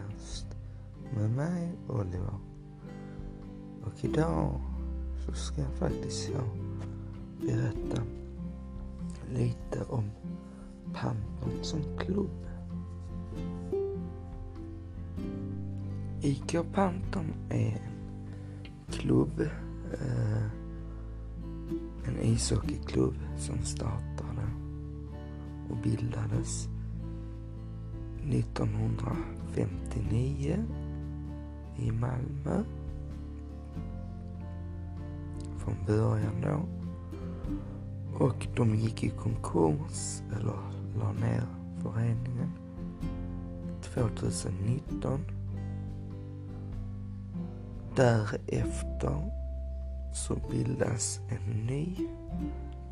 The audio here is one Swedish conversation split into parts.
podcast med mig Oliver. Och idag så ska jag faktiskt jag berätta lite om Panton som klubb. IK Panton är en klubb, eh, en ishockeyklubb som startade och bildades 59 i Malmö. Från början då. Och de gick i konkurs, eller la ner föreningen 2019. Därefter så bildas en ny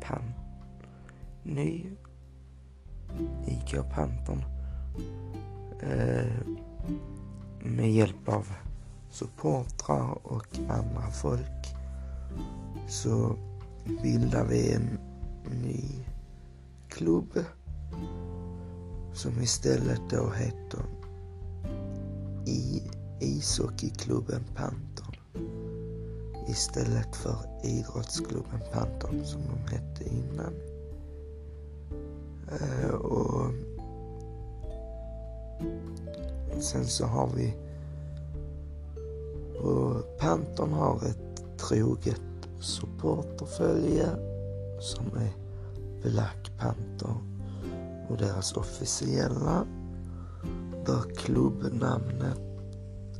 pan, ny IK Pantern Eh, med hjälp av supportrar och andra folk så bildar vi en ny klubb som istället då heter I ishockeyklubben Panton istället för idrottsklubben Panton som de hette innan. Eh, och Sen så har vi och Panton har ett troget supporterfölje som är Black Panther och deras officiella där klubbnamnet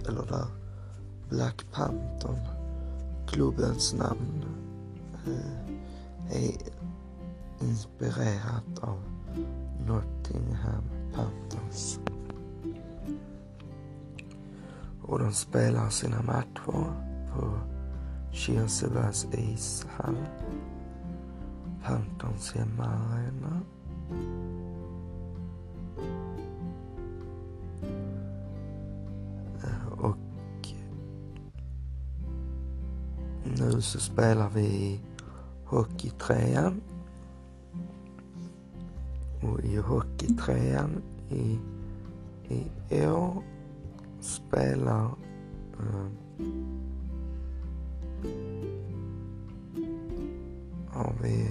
eller där Black Panther klubbens namn eh, är inspirerat av Nottingham Panthers och de spelar sina matcher på Kirsebergs ishall, Pantons hemmaarena. Och nu så spelar vi i Hockeytrean. Och i Hockeytrean i, i år spelar eh, har vi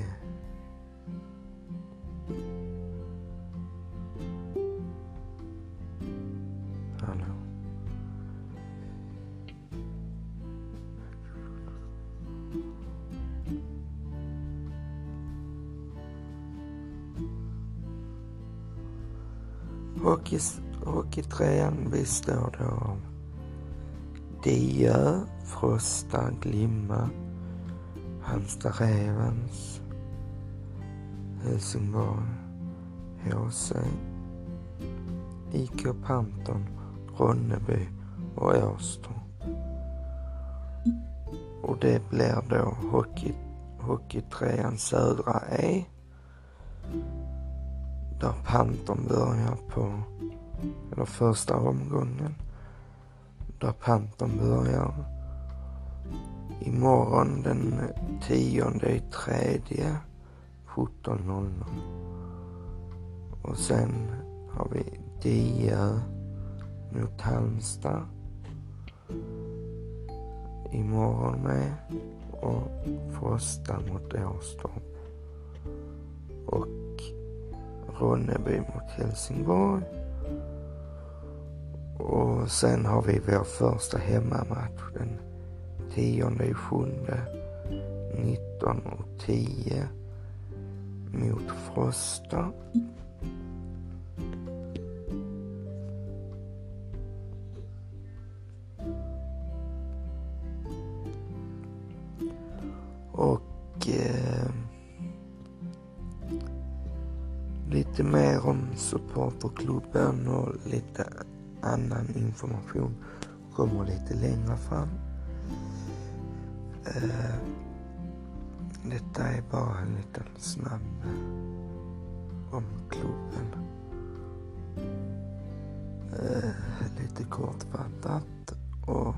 och i Hockeytröjan består då av Diö, Frosta, Glimma, Halmstad Ravens, Helsingborg, HC, IK Panton, Ronneby och Åstorp. Och det blir då hockey, Hockeytrean Södra E. Där Panton börjar på eller första omgången. Där Panton börjar. Imorgon den tionde i tredje 17.00. Och sen har vi Diö mot Halmstad imorgon med. Och Frosta mot Åstorp. Och Ronneby mot Helsingborg och sen har vi vår första hemmamatch den 10 sjunde 19.10 mot Frosta. Och eh, lite mer om supporterklubben och lite annan information kommer lite längre fram. Uh, detta är bara en liten snabb om klubben. Uh, lite kortfattat och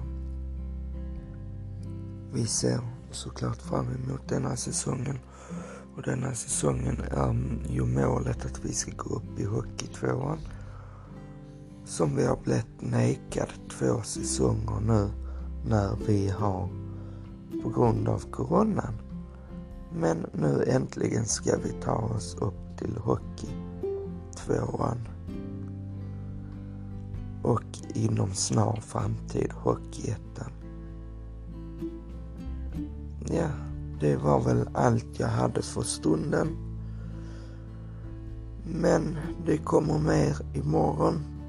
vi ser såklart fram emot denna säsongen. Och denna säsongen är ju målet att vi ska gå upp i Hockeytvåan som vi har blivit nekade två säsonger nu när vi har på grund av coronan. Men nu äntligen ska vi ta oss upp till hockey tvåan och inom snar framtid Hockeyettan. Ja, det var väl allt jag hade för stunden. Men det kommer mer imorgon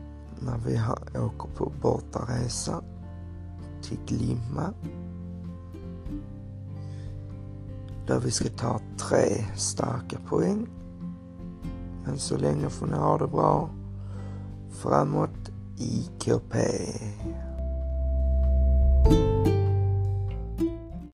när vi åker på bortaresa till Glimma. Där vi ska ta tre starka poäng. Men så länge får ni ha det bra. Framåt IKP.